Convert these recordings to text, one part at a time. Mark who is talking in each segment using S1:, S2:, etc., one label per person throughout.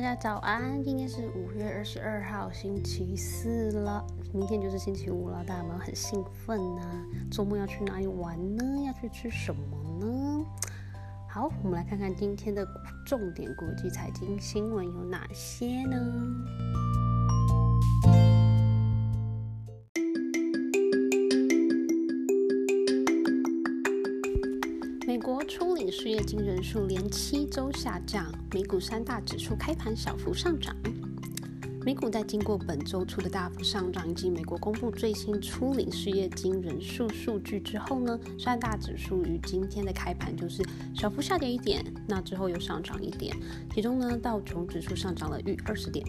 S1: 大家早安！今天是五月二十二号，星期四了，明天就是星期五了，大家有没有很兴奋呢？周末要去哪里玩呢？要去吃什么呢？好，我们来看看今天的重点国际财经新闻有哪些呢？失业金人数连七周下降，美股三大指数开盘小幅上涨。美股在经过本周初的大幅上涨，以及美国公布最新初领失业金人数数据之后呢，三大指数于今天的开盘就是小幅下跌一点，那之后又上涨一点。其中呢，道琼指数上涨了逾二十点，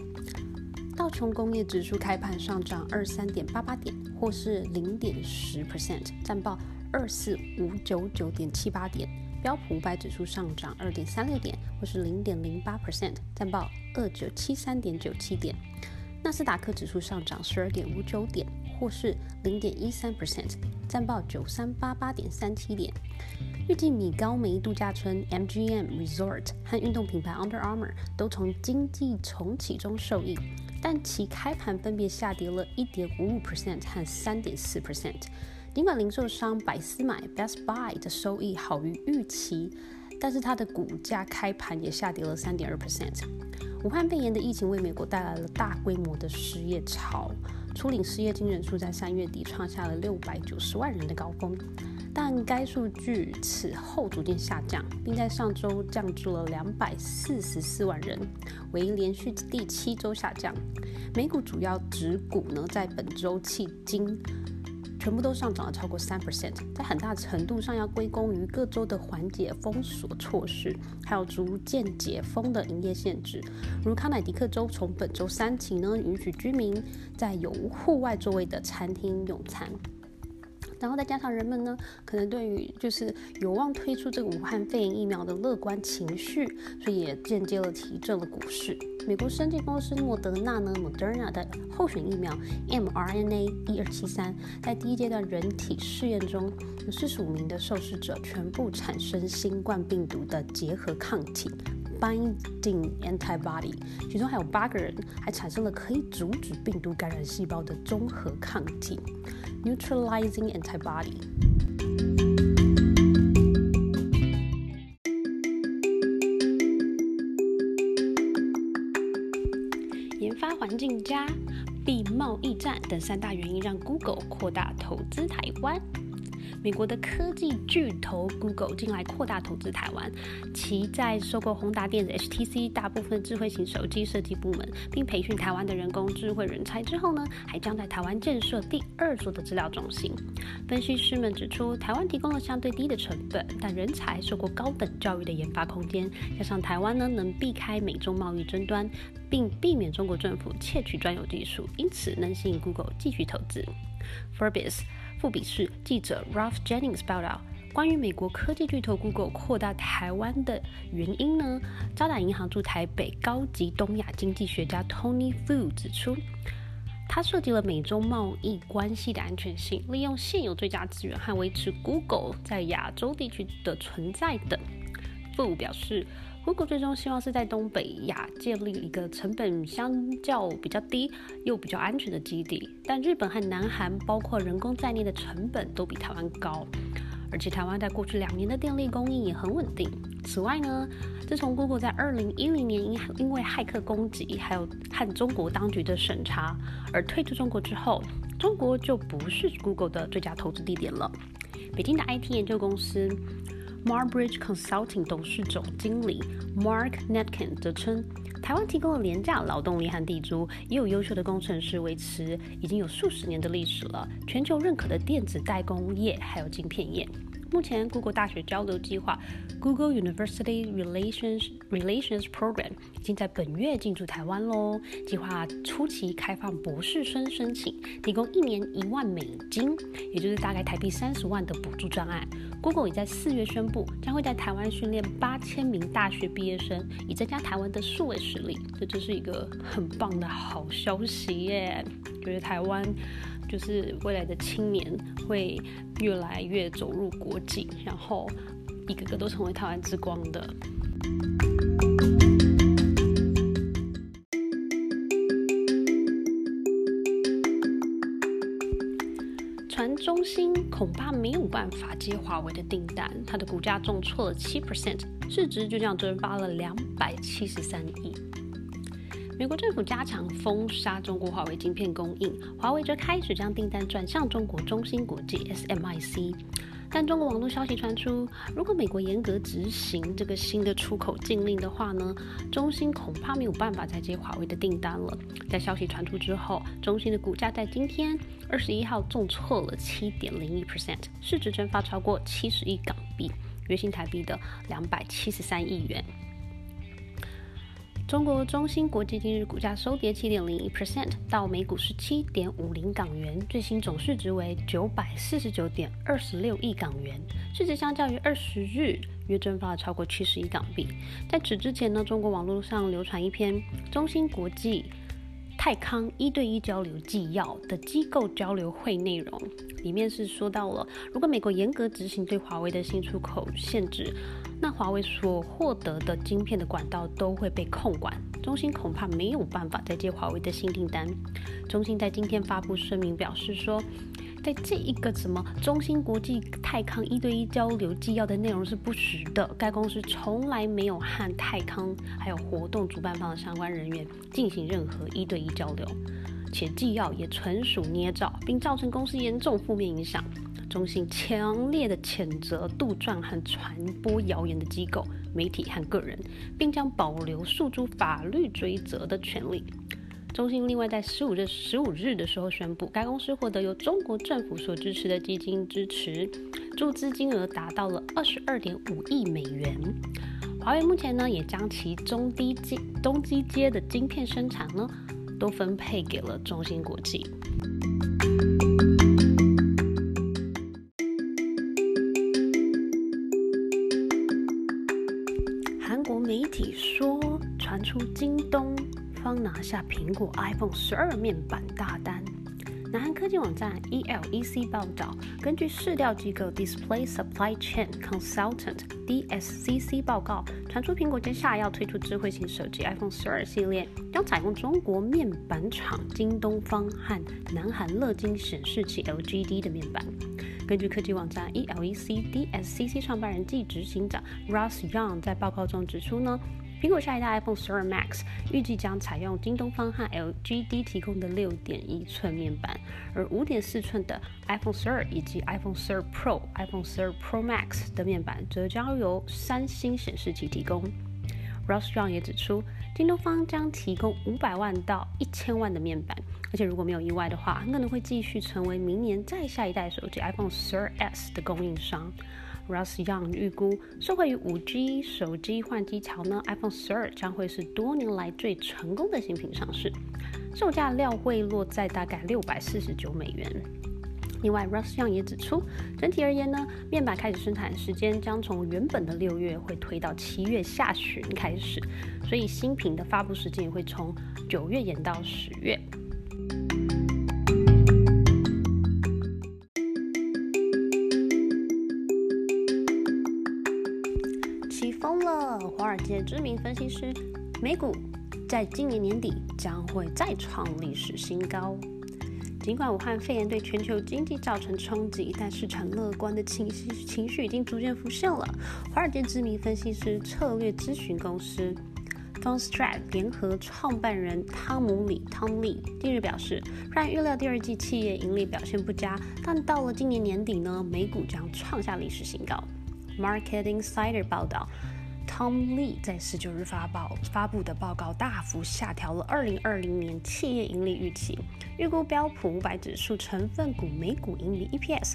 S1: 道琼工业指数开盘上涨二三点八八点，或是零点十 percent，占报。二四五九九点七八点，标普五百指数上涨二点三六点，或是零点零八 percent，占报二九七三点九七点。纳斯达克指数上涨十二点五九点，或是零点一三 percent，占报九三八八点三七点。预计米高梅度假村 MGM Resort 和运动品牌 Under Armour 都从经济重启中受益，但其开盘分别下跌了一点五五 percent 和三点四 percent。尽管零售商百思买 Best Buy 的收益好于预期，但是它的股价开盘也下跌了三点二 percent。武汉肺炎的疫情为美国带来了大规模的失业潮，初领失业金人数在三月底创下了六百九十万人的高峰，但该数据此后逐渐下降，并在上周降至了两百四十四万人，为连续第七周下降。美股主要指股呢，在本周迄今。全部都上涨了超过三 percent，在很大程度上要归功于各州的缓解封锁措施，还有逐渐解封的营业限制。如康乃狄克州从本周三起呢，允许居民在有户外座位的餐厅用餐。然后再加上人们呢，可能对于就是有望推出这个武汉肺炎疫苗的乐观情绪，所以也间接了提振了股市。美国生技公司莫德纳呢，Moderna 的候选疫苗 mRNA 一二七三，在第一阶段人体试验中，有四十五名的受试者全部产生新冠病毒的结合抗体 （binding antibody），其中还有八个人还产生了可以阻止病毒感染细胞的综合抗体。neutralizing antibody。环境佳，避贸易战等三大原因让 Google 扩大投资台湾。美国的科技巨头 Google 近来扩大投资台湾，其在收购宏达电子 HTC 大部分智慧型手机设计部门，并培训台湾的人工智慧人才之后呢，还将在台湾建设第二座的资料中心。分析师们指出，台湾提供了相对低的成本，但人才受过高等教育的研发空间，加上台湾呢能避开美中贸易争端，并避免中国政府窃取专有技术，因此能吸引 Google 继续投资。Forbes。富比士记者 Ralph Jennings 报道，关于美国科技巨头 Google 扩大台湾的原因呢？渣打银行驻台北高级东亚经济学家 Tony Fu 指出，他涉及了美中贸易关系的安全性，利用现有最佳资源和维持 Google 在亚洲地区的存在等。Fu 表示。Google 最终希望是在东北亚建立一个成本相较比较低又比较安全的基地，但日本和南韩包括人工在内的成本都比台湾高，而且台湾在过去两年的电力供应也很稳定。此外呢，自从 Google 在二零一零年因因为骇客攻击还有和中国当局的审查而退出中国之后，中国就不是 Google 的最佳投资地点了。北京的 IT 研究公司。Marbridge Consulting 董事总经理 Mark Netkin 则称，台湾提供了廉价劳动力和地租，也有优秀的工程师维持已经有数十年的历史了，全球认可的电子代工业还有晶片业。目前，Google 大学交流计划 （Google University Relations Relations Program） 已经在本月进驻台湾喽。计划初期开放博士生申请，提供一年一万美金，也就是大概台币三十万的补助专案。Google 已在四月宣布，将会在台湾训练八千名大学毕业生，以增加台湾的数位实力。这真是一个很棒的好消息耶！觉得台湾。就是未来的青年会越来越走入国际然后一个个都成为台湾之光的。传中心恐怕没有办法接华为的订单它的股价重挫了七 percent 市值就这样蒸发了两百七十三亿。美国政府加强封杀中国华为晶片供应，华为则开始将订单转向中国中芯国际 （SMIC）。但中国网络消息传出，如果美国严格执行这个新的出口禁令的话呢，中芯恐怕没有办法再接华为的订单了。在消息传出之后，中芯的股价在今天二十一号重挫了七点零一 percent，市值蒸发超过七十亿港币，约新台币的两百七十三亿元。中国中芯国际今日股价收跌七点零一 percent，到每股十七点五零港元，最新总市值为九百四十九点二十六亿港元，市值相较于二十日约蒸发了超过七十亿港币。在此之前呢，中国网络上流传一篇中芯国际。泰康一对一交流纪要的机构交流会内容，里面是说到了，如果美国严格执行对华为的新出口限制，那华为所获得的晶片的管道都会被控管，中兴恐怕没有办法再接华为的新订单。中兴在今天发布声明表示说。在这一个什么中芯国际泰康一对一交流纪要的内容是不实的，该公司从来没有和泰康还有活动主办方的相关人员进行任何一对一交流，且纪要也纯属捏造，并造成公司严重负面影响。中心强烈的谴责杜撰和传播谣言的机构、媒体和个人，并将保留诉诸法律追责的权利。中心另外在十五日十五日的时候宣布，该公司获得由中国政府所支持的基金支持，注资金额达到了二十二点五亿美元。华为目前呢，也将其中低阶、中低阶的晶片生产呢，都分配给了中芯国际。拿下苹果 iPhone 十二面板大单。南韩科技网站 ELEC 报道，根据市调机构 Display Supply Chain Consultant DSCC 报告，传出苹果接下来要推出智慧型手机 iPhone 十二系列，将采用中国面板厂京东方和南韩乐金显示器 LGD 的面板。根据科技网站 ELEC DSCC 创办人暨执行长 Russ Young 在报告中指出呢。苹果下一代 iPhone 12 Max 预计将采用京东方和 LGD 提供的6.1寸面板，而5.4寸的 iPhone 12以及 iPhone 12 Pro、iPhone 12 Pro Max 的面板则将由三星显示器提供。Ross Young 也指出，京东方将提供500万到1000万的面板，而且如果没有意外的话，很可能会继续成为明年再下一代手机 iPhone 12s 的供应商。Russ Young 预估，受惠于 5G 手机换机潮呢，iPhone 12将会是多年来最成功的新品上市，售价料会落在大概六百四十九美元。另外，Russ Young 也指出，整体而言呢，面板开始生产时间将从原本的六月会推到七月下旬开始，所以新品的发布时间也会从九月延到十月。知名分析师，美股在今年年底将会再创历史新高。尽管武汉肺炎对全球经济造成冲击，但市场乐观的情绪情绪已经逐渐浮现了。华尔街知名分析师策略咨询公司 f o n s t r a t 联合创办人汤姆里汤利近日表示，虽然预料第二季企业盈利表现不佳，但到了今年年底呢，美股将创下历史新高。Market Insider 报道。Tom Lee 在十九日发报发布的报告大幅下调了二零二零年企业盈利预期，预估标普五百指数成分股每股盈利 EPS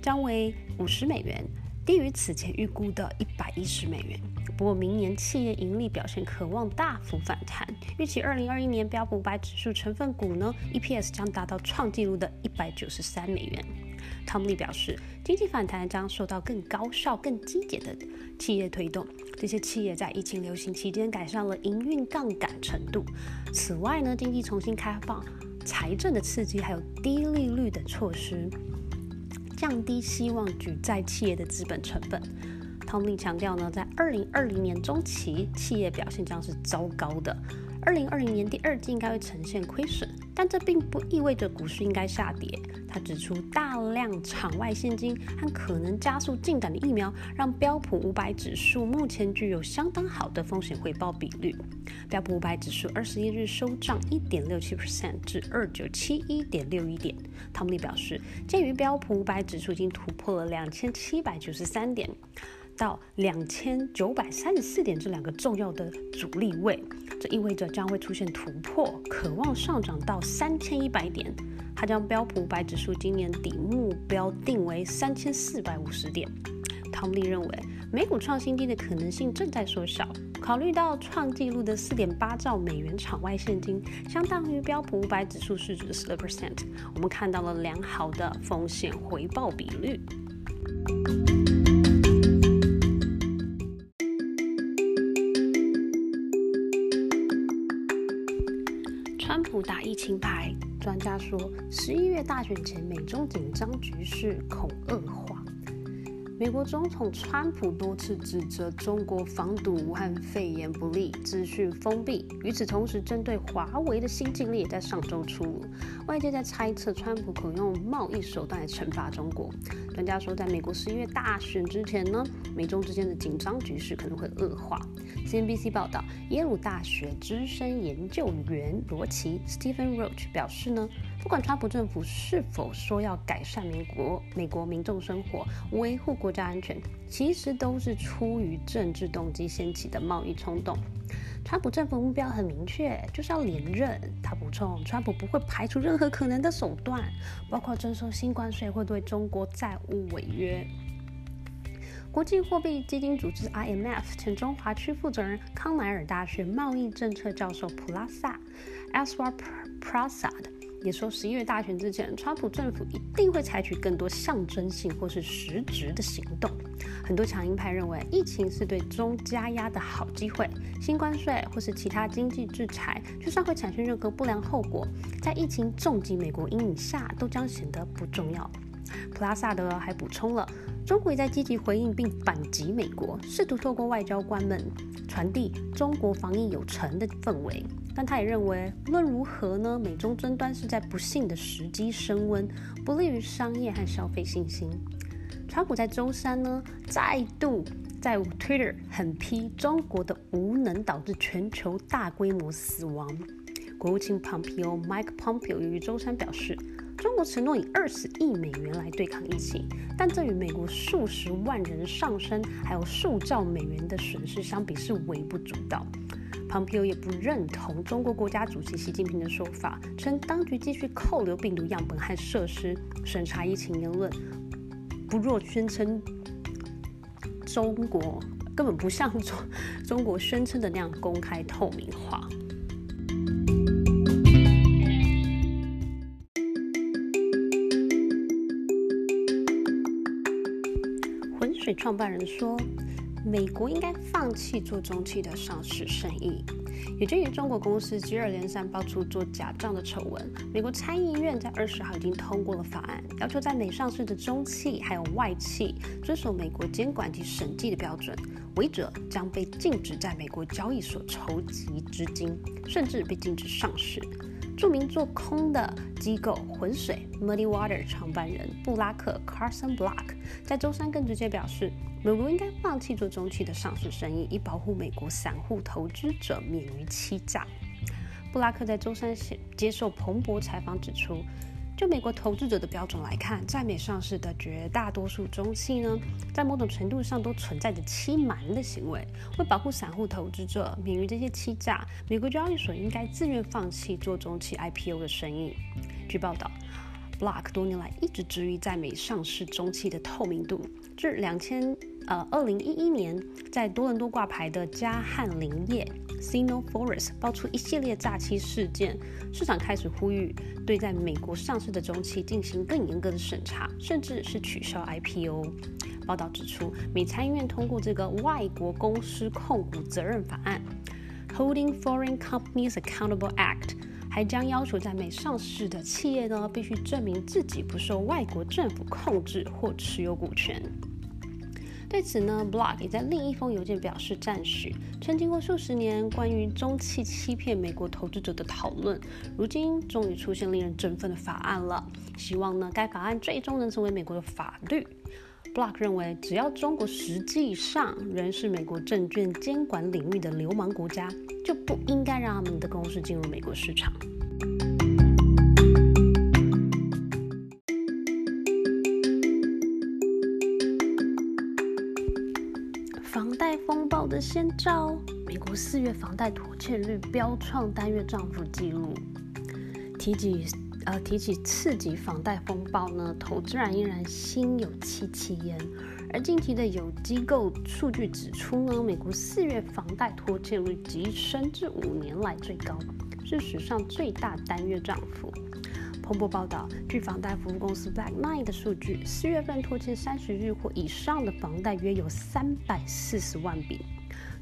S1: 将为五十美元，低于此前预估的一百一十美元。不过，明年企业盈利表现可望大幅反弹，预期二零二一年标普五百指数成分股呢 EPS 将达到创纪录的一百九十三美元。汤米表示，经济反弹将受到更高效、更积极的企业推动。这些企业在疫情流行期间改善了营运杠杆程度。此外呢，经济重新开放、财政的刺激，还有低利率的措施，降低希望举债企业的资本成本。汤米强调呢，在二零二零年中期，企业表现将是糟糕的。二零二零年第二季应该会呈现亏损。但这并不意味着股市应该下跌。他指出，大量场外现金和可能加速进展的疫苗，让标普五百指数目前具有相当好的风险回报比率。标普五百指数二十一日收涨一点六七 percent 至二九七一点六一点。汤姆利表示，鉴于标普五百指数已经突破了两千七百九十三点。到两千九百三十四点这两个重要的阻力位，这意味着将会出现突破，渴望上涨到三千一百点。他将标普五百指数今年底目标定为三千四百五十点。汤利认为，美股创新低的可能性正在缩小。考虑到创纪录的四点八兆美元场外现金，相当于标普五百指数市值的十 percent，我们看到了良好的风险回报比率。川普打疫情牌，专家说十一月大选前美中紧张局势恐恶化。美国总统川普多次指责中国防堵武汉肺炎不利，资讯封闭。与此同时，针对华为的新禁令也在上周出炉。外界在猜测，川普可用贸易手段来惩罚中国。专家说，在美国十一月大选之前呢，美中之间的紧张局势可能会恶化。CNBC 报道，耶鲁大学资深研究员罗奇 （Stephen Roach） 表示呢。不管川普政府是否说要改善美国美国民众生活、维护国家安全，其实都是出于政治动机掀起的贸易冲动。川普政府目标很明确，就是要连任。他补充，川普不会排除任何可能的手段，包括征收新关税或对中国债务违约。国际货币基金组织 IMF 前中华区负责人、康奈尔大学贸易政策教授普拉萨 （Aswar Prasad）。也说，十一月大选之前，川普政府一定会采取更多象征性或是实质的行动。很多强硬派认为，疫情是对中加压的好机会，新关税或是其他经济制裁，就算会产生任何不良后果，在疫情重击美国阴影下，都将显得不重要。普拉萨德还补充了，中国也在积极回应并反击美国，试图透过外交官们传递中国防疫有成的氛围。但他也认为，无论如何呢，美中争端是在不幸的时机升温，不利于商业和消费信心。川普在周三呢，再度在 Twitter 狠批中国的无能导致全球大规模死亡。国务卿 Pompeo Mike Pompeo 于周三表示，中国承诺以二十亿美元来对抗疫情，但这与美国数十万人上升，还有数兆美元的损失相比是微不足道。Pompeo 也不认同中国国家主席习近平的说法，称当局继续扣留病毒样本和设施，审查疫情言论，不若宣称中国根本不像中中国宣称的那样公开透明化。创办人说。美国应该放弃做中期的上市生意。也鉴于中国公司接二连三爆出做假账的丑闻，美国参议院在二十号已经通过了法案，要求在美上市的中企还有外企遵守美国监管及审计的标准，违者将被禁止在美国交易所筹集资金，甚至被禁止上市。著名做空的机构浑水 （Muddy Water） 创办人布拉克 （Carson Block） 在周三更直接表示。美国应该放弃做中期的上市生意，以保护美国散户投资者免于欺诈。布拉克在周三接受彭博采访指出，就美国投资者的标准来看，在美上市的绝大多数中期呢，在某种程度上都存在着欺瞒的行为。为保护散户投资者免于这些欺诈，美国交易所应该自愿放弃做中期 IPO 的生意。据报道。Block 多年来一直质疑在美上市中期的透明度。至两千呃二零一一年，在多伦多挂牌的嘉汉林业 （Sino Forest） 爆出一系列诈欺事件，市场开始呼吁对在美国上市的中期进行更严格的审查，甚至是取消 IPO。报道指出，美参议院通过这个外国公司控股责任法案 （Holding Foreign Companies Accountable Act）。还将要求在美上市的企业呢，必须证明自己不受外国政府控制或持有股权。对此呢，Block 也在另一封邮件表示赞许，称经过数十年关于中企欺骗美国投资者的讨论，如今终于出现令人振奋的法案了。希望呢，该法案最终能成为美国的法律。Block 认为，只要中国实际上仍是美国证券监管领域的流氓国家，就不应该让他们的公司进入美国市场。房贷风暴的先兆，美国四月房贷拖欠率飙创单月涨幅纪录。提及呃提起刺激房贷风暴呢，投资人依然心有戚戚焉。而近期的有机构数据指出呢，美国四月房贷拖欠率急升至五年来最高，是史上最大单月涨幅。彭博报道，据房贷服务公司 Black Knight 的数据，四月份拖欠三十日或以上的房贷约有三百四十万笔，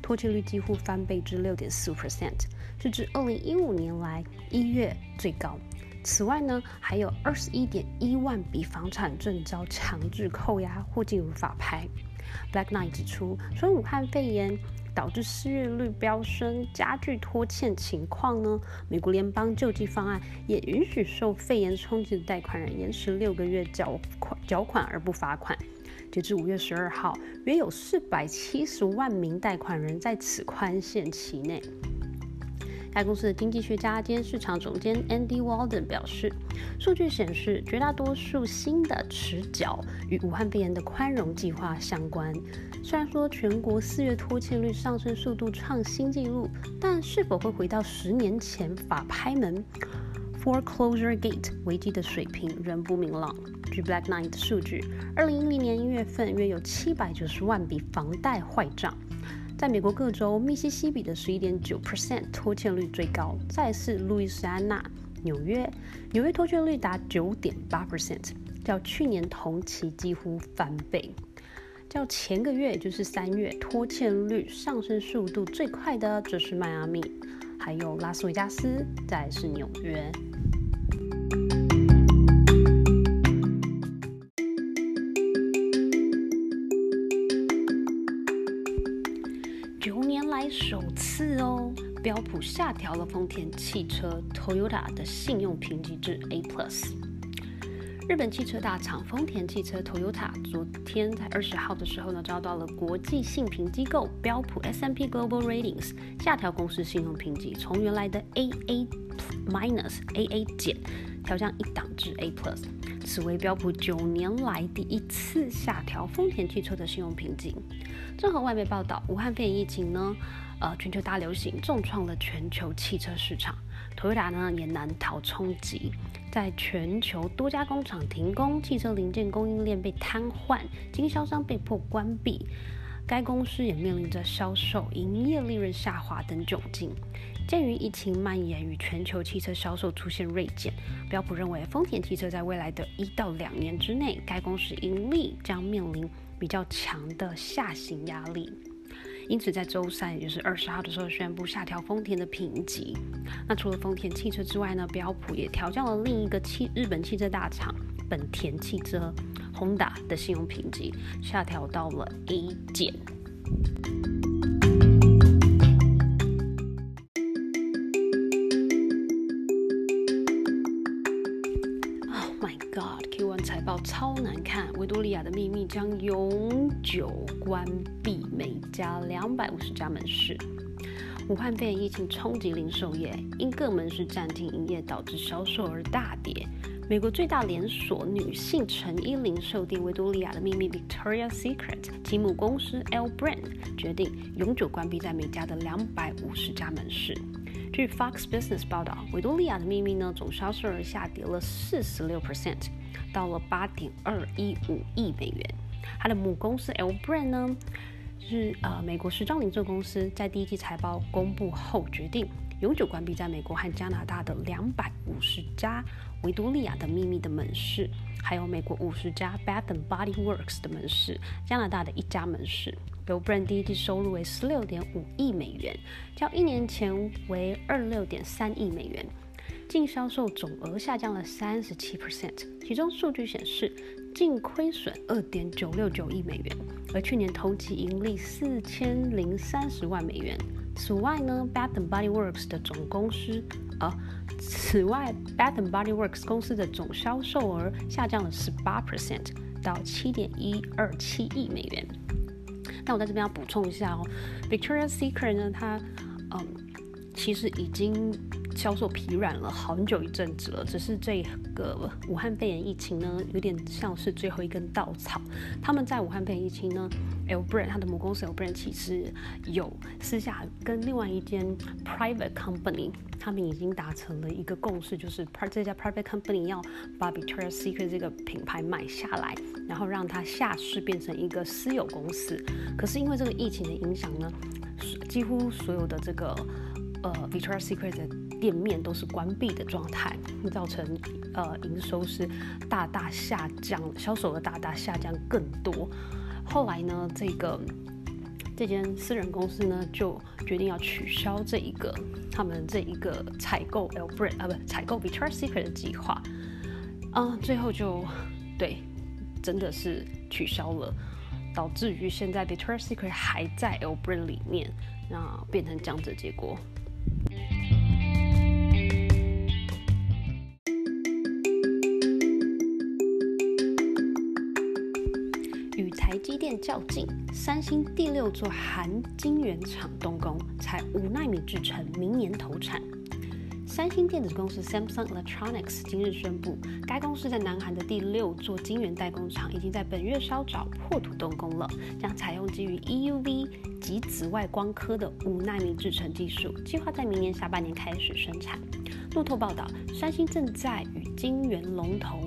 S1: 拖欠率几乎翻倍至六点四 percent，是自二零一五年来一月最高。此外呢，还有二十一点一万笔房产证遭强制扣押或进入法拍。Black Knight 指出，说武汉肺炎。导致失业率飙升，加剧拖欠情况呢？美国联邦救济方案也允许受肺炎冲击的贷款人延迟六个月缴款缴款而不罚款。截至五月十二号，约有四百七十万名贷款人在此宽限期内。该公司的经济学家兼市场总监 Andy Walden 表示，数据显示，绝大多数新的持缴与武汉肺炎的宽容计划相关。虽然说全国四月拖欠率上升速度创新纪录，但是否会回到十年前法拍门 （foreclosure gate） 危机的水平仍不明朗。据 Black Knight 数据，二零一零年一月份约有七百九十万笔房贷坏账。在美国各州，密西西比的十一点九 percent 拖欠率最高，再是路易斯安那、纽约，纽约拖欠率达九点八 percent，较去年同期几乎翻倍。较前个月，也就是三月，拖欠率上升速度最快的则是迈阿密，还有拉斯维加斯，再是纽约。下调了丰田汽车 Toyota 的信用评级至 A plus。日本汽车大厂丰田汽车 Toyota 昨天在二十号的时候呢，遭到了国际信评机构标普 S&P Global Ratings 下调公司信用评级，从原来的 AA minus AA 减调降一档至 A plus。此为标普九年来第一次下调丰田汽车的信用评级。综合外媒报道，武汉肺炎疫情呢？呃，全球大流行重创了全球汽车市场，Toyota 呢也难逃冲击，在全球多家工厂停工，汽车零件供应链被瘫痪，经销商被迫关闭，该公司也面临着销售、营业利润下滑等窘境。鉴于疫情蔓延与全球汽车销售出现锐减，标普认为丰田汽车在未来的一到两年之内，该公司盈利将面临比较强的下行压力。因此，在周三，也就是二十号的时候，宣布下调丰田的评级。那除了丰田汽车之外呢，标普也调降了另一个汽日本汽车大厂本田汽车 Honda 的信用评级，下调到了 A 减。维多利亚的秘密将永久关闭每家两百五十家门市。武汉肺炎疫情冲击零售业，因各门市暂停营业导致销售而大跌。美国最大连锁女性成衣零售店维多利亚的秘密 （Victoria's Secret） 其母公司 L Brand 决定永久关闭在美家的两百五十家门市。据 Fox Business 报道，维多利亚的秘密呢总销售额下跌了四十六 percent。到了八点二一五亿美元。它的母公司 L Brand 呢，是呃美国时装零售公司，在第一季财报公布后决定永久关闭在美国和加拿大的两百五十家维多利亚的秘密的门市，还有美国五十家 Bath and Body Works 的门市，加拿大的一家门市。L Brand 第一季收入为十六点五亿美元，较一年前为二六点三亿美元。净销售总额下降了三十七 percent，其中数据显示，净亏损二点九六九亿美元，而去年同期盈利四千零三十万美元。此外呢，Bath and Body Works 的总公司，呃，此外，Bath and Body Works 公司的总销售额下降了十八 percent 到七点一二七亿美元。那我在这边要补充一下哦，Victoria's Secret 呢，它，嗯，其实已经。销售疲软了很久一阵子了，只是这个武汉肺炎疫情呢，有点像是最后一根稻草。他们在武汉肺炎疫情呢，L Brand 它的母公司 L Brand 其实有私下跟另外一间 private company，他们已经达成了一个共识，就是这这家 private company 要把 Victoria's Secret 这个品牌买下来，然后让它下市变成一个私有公司。可是因为这个疫情的影响呢，几乎所有的这个呃 Victoria's Secret 的店面都是关闭的状态，造成呃营收是大大下降，销售额大大下降更多。后来呢，这个这间私人公司呢就决定要取消这一个他们这一个采购 L Brand 啊不采购 victor secret 的计划啊，最后就对真的是取消了，导致于现在 victor secret 还在 L Brand 里面，那变成这样子的结果。较劲，三星第六座含晶圆厂动工，采五纳米制程，明年投产。三星电子公司 Samsung Electronics 今日宣布，该公司在南韩的第六座晶圆代工厂已经在本月稍早破土动工了，将采用基于 EUV 及紫外光刻的五纳米制程技术，计划在明年下半年开始生产。路透报道，三星正在与晶圆龙头。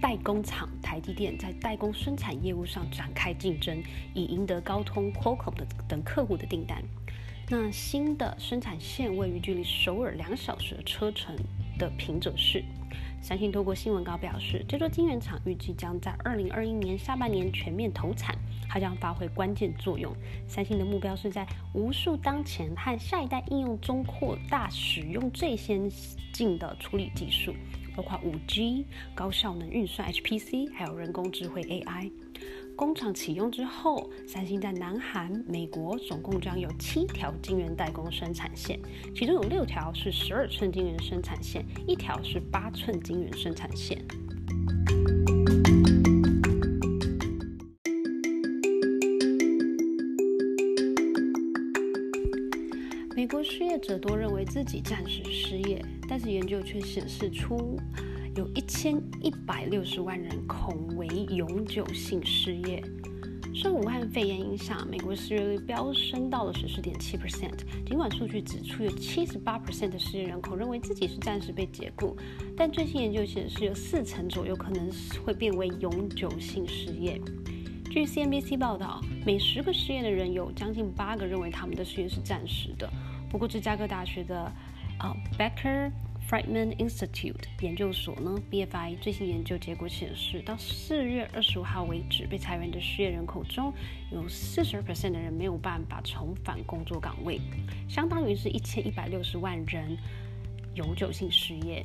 S1: 代工厂台积电在代工生产业务上展开竞争，以赢得高通、Qualcomm 的等客户的订单。那新的生产线位于距离首尔两小时的车程的平泽市。三星透过新闻稿表示，这座晶圆厂预计将在二零二一年下半年全面投产，它将发挥关键作用。三星的目标是在无数当前和下一代应用中扩大使用最先进的处理技术。包括 5G、高效能运算 HPC，还有人工智慧 AI。工厂启用之后，三星在南韩、美国总共将有七条晶圆代工生产线，其中有六条是十二寸晶圆生产线，一条是八寸晶圆生产线。者多认为自己暂时失业，但是研究却显示出，有一千一百六十万人恐为永久性失业。受武汉肺炎影响，美国失业率飙升到了十四点七 percent。尽管数据指出有七十八 percent 的失业人口认为自己是暂时被解雇，但最新研究显示有四成左右可能会变为永久性失业。据 CNBC 报道，每十个失业的人有将近八个认为他们的失业是暂时的。不过，芝加哥大学的啊 Becker Friedman Institute 研究所呢，BFI 最新研究结果显示，到四月二十五号为止，被裁员的失业人口中有四十 percent 的人没有办法重返工作岗位，相当于是一千一百六十万人永久性失业。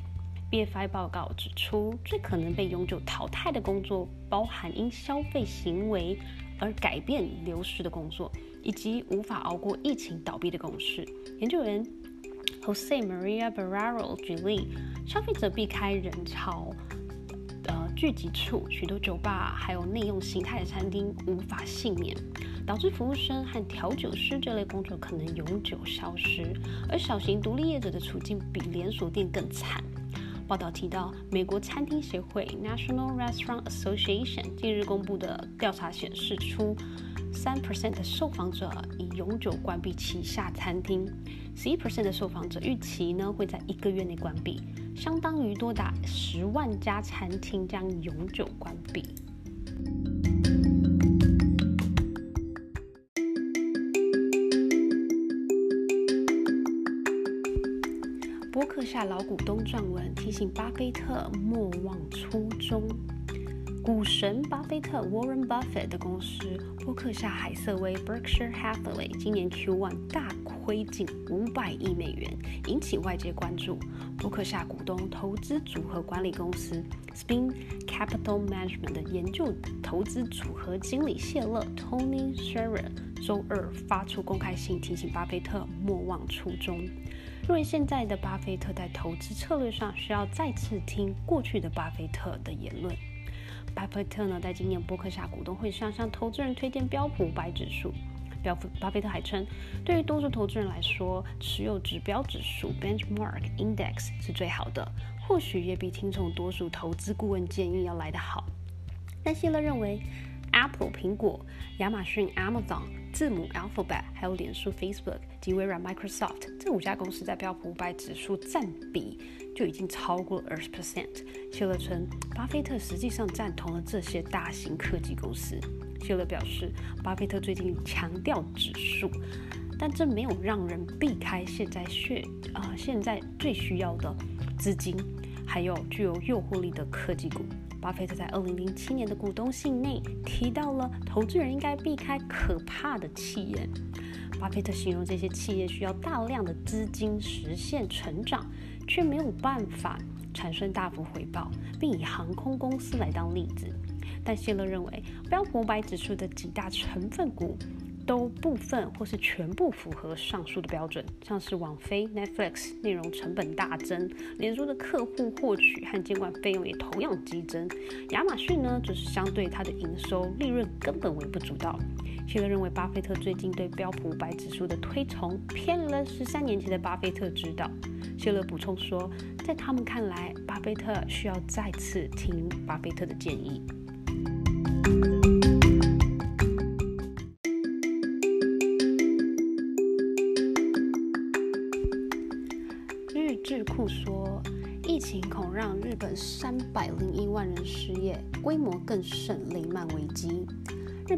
S1: BFI 报告指出，最可能被永久淘汰的工作包含因消费行为而改变流失的工作。以及无法熬过疫情倒闭的公司。研究员 Jose Maria Barrero 举例，消费者避开人潮呃聚集处，许多酒吧还有内用形态的餐厅无法幸免，导致服务生和调酒师这类工作可能永久消失。而小型独立业者的处境比连锁店更惨。报道提到，美国餐厅协会 National Restaurant Association 近日公布的调查显示出。三 percent 的受访者已永久关闭旗下餐厅，十一 percent 的受访者预期呢会在一个月内关闭，相当于多达十万家餐厅将永久关闭。波克夏老股东撰文提醒巴菲特莫忘初衷。股神巴菲特 Warren Buffett 的公司伯克夏海瑟威 Berkshire Hathaway 今年 Q1 大亏近五百亿美元，引起外界关注。伯克夏股东投资组合管理公司 Spin Capital Management 的研究投资组合经理谢勒 Tony Shera 周二发出公开信，提醒巴菲特莫忘初衷，认为现在的巴菲特在投资策略上需要再次听过去的巴菲特的言论。巴菲特呢，在今年伯克夏股东会上向投资人推荐标普五百指数。标普巴菲特还称，对于多数投资人来说，持有指标指数 （benchmark index） 是最好的，或许也比听从多数投资顾问建议要来得好。但谢勒认为，Apple 苹果、亚马逊 Amazon、字母 Alphabet，还有脸书 Facebook 及微软 Microsoft 这五家公司在标普五百指数占比。就已经超过二十 percent。谢勒称，巴菲特实际上赞同了这些大型科技公司。谢勒表示，巴菲特最近强调指数，但这没有让人避开现在需啊现在最需要的资金，还有具有诱惑力的科技股。巴菲特在二零零七年的股东信内提到了，投资人应该避开可怕的企业。巴菲特形容这些企业需要大量的资金实现成长。却没有办法产生大幅回报，并以航空公司来当例子。但谢勒认为，标普五百指数的几大成分股都部分或是全部符合上述的标准，像是网飞 Netflix 内容成本大增，脸书的客户获取和监管费用也同样激增。亚马逊呢，则是相对它的营收利润根本微不足道。谢勒认为，巴菲特最近对标普五百指数的推崇偏了十三年前的巴菲特之道。谢勒补充说，在他们看来，巴菲特需要再次听巴菲特的建议。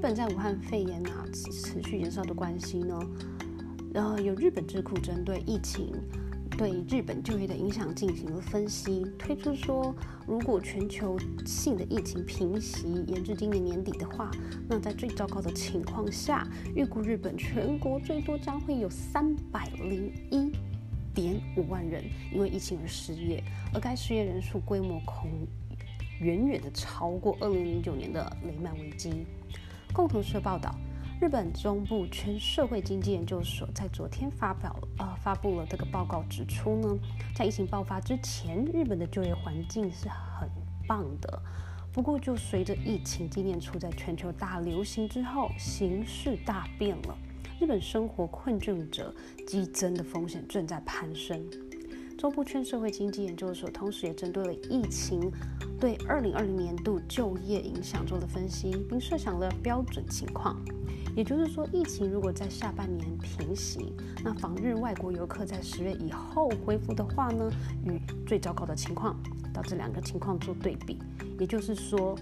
S1: 本在武汉肺炎啊持续延烧的关系呢，呃，有日本智库针对疫情对日本就业的影响进行了分析，推出说，如果全球性的疫情平息，延至今年年底的话，那在最糟糕的情况下，预估日本全国最多将会有三百零一点五万人因为疫情而失业，而该失业人数规模恐远远的超过二零零九年的雷曼危机。共同社报道，日本中部全社会经济研究所在昨天发表呃发布了这个报告，指出呢，在疫情爆发之前，日本的就业环境是很棒的。不过，就随着疫情今年初在全球大流行之后，形势大变了，日本生活困窘者激增的风险正在攀升。中部圈社会经济研究所同时也针对了疫情对二零二零年度就业影响做了分析，并设想了标准情况。也就是说，疫情如果在下半年平息，那访日外国游客在十月以后恢复的话呢，与最糟糕的情况到这两个情况做对比。也就是说，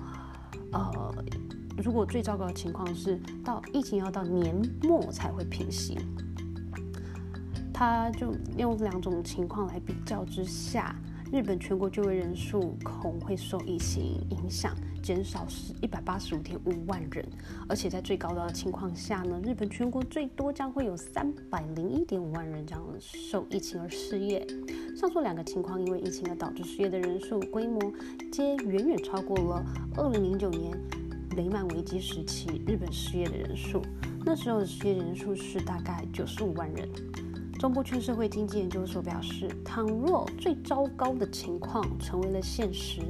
S1: 呃，如果最糟糕的情况是到疫情要到年末才会平息。他就用两种情况来比较之下，日本全国就业人数恐会受疫情影响减少是一百八十五点五万人，而且在最高的情况下呢，日本全国最多将会有三百零一点五万人将受疫情而失业。上述两个情况因为疫情而导致失业的人数规模，皆远远超过了二零零九年雷曼危机时期日本失业的人数，那时候的失业人数是大概九十五万人。中部圈社会经济研究所表示，倘若最糟糕的情况成为了现实，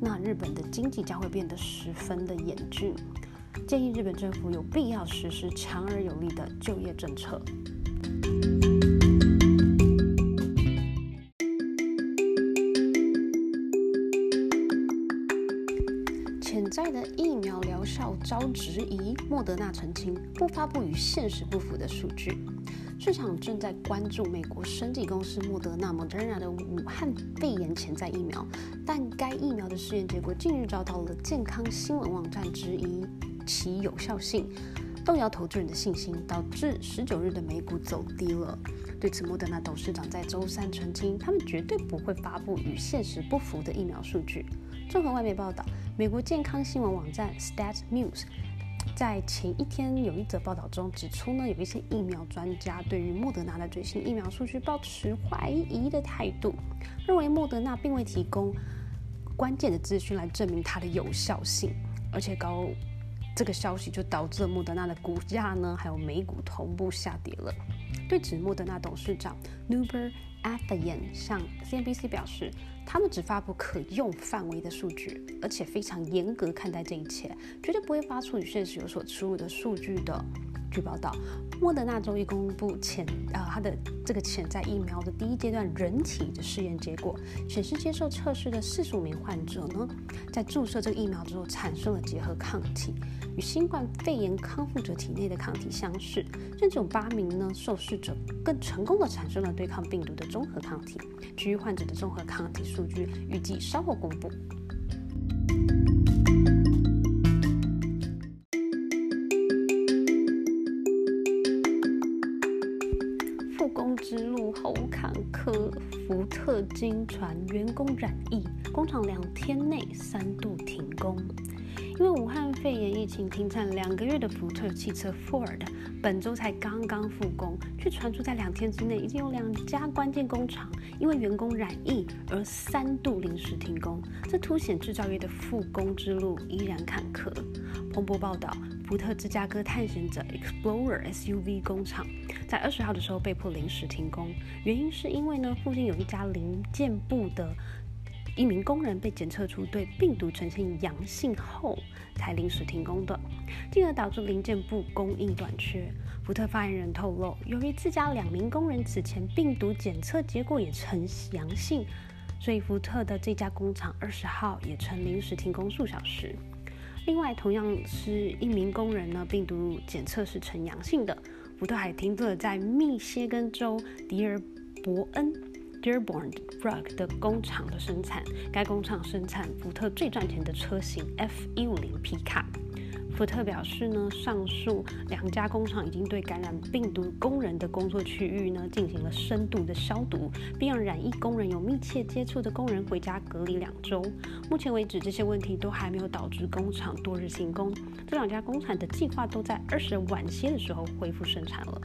S1: 那日本的经济将会变得十分的严峻。建议日本政府有必要实施强而有力的就业政策。潜在的疫苗疗效遭质疑，莫德纳澄清不发布与现实不符的数据。市场正在关注美国生技公司莫德纳 （Moderna） 的武汉肺炎潜在疫苗，但该疫苗的试验结果近日遭到了健康新闻网站质疑其有效性，动摇投资人的信心，导致十九日的美股走低了。对此，莫德纳董事长在周三澄清，他们绝对不会发布与现实不符的疫苗数据。综合外媒报道，美国健康新闻网站 Stat News 在前一天有一则报道中指出呢，有一些疫苗专家对于莫德纳的最新疫苗数据保持怀疑的态度，认为莫德纳并未提供关键的资讯来证明它的有效性，而且高这个消息就导致了莫德纳的股价呢，还有美股同步下跌了。对此，莫德纳董事长 Nuber a t h e y a n 向 CNBC 表示，他们只发布可用范围的数据，而且非常严格看待这一切，绝对不会发出与现实有所出入的数据的。据报道，莫德纳周一公布潜啊，它的这个潜在疫苗的第一阶段人体的试验结果显示，接受测试的四十五名患者呢，在注射这个疫苗之后产生了结合抗体，与新冠肺炎康复者体内的抗体相似，甚至有八名呢受试者更成功的产生了对抗病毒的综合抗体。其余患者的综合抗体数据预计稍后公布。特惊传员工染疫，工厂两天内三度停工。因为武汉肺炎疫情停产两个月的福特汽车 Ford，本周才刚刚复工，却传出在两天之内已经有两家关键工厂因为员工染疫而三度临时停工，这凸显制造业的复工之路依然坎坷。彭博报道，福特芝加哥探险者 Explorer SUV 工厂在二十号的时候被迫临时停工，原因是因为呢附近有一家零件部的。一名工人被检测出对病毒呈现阳性后，才临时停工的，进而导致零件部供应短缺。福特发言人透露，由于自家两名工人此前病毒检测结果也呈阳性，所以福特的这家工厂二十号也曾临时停工数小时。另外，同样是一名工人呢，病毒检测是呈阳性的，福特还停止了在密歇根州迪尔伯恩。Dearborn Rug 的工厂的生产，该工厂生产福特最赚钱的车型 F 一五零皮卡。福特表示呢，上述两家工厂已经对感染病毒工人的工作区域呢进行了深度的消毒，并让染疫工人有密切接触的工人回家隔离两周。目前为止，这些问题都还没有导致工厂多日停工。这两家工厂的计划都在二十晚些的时候恢复生产了。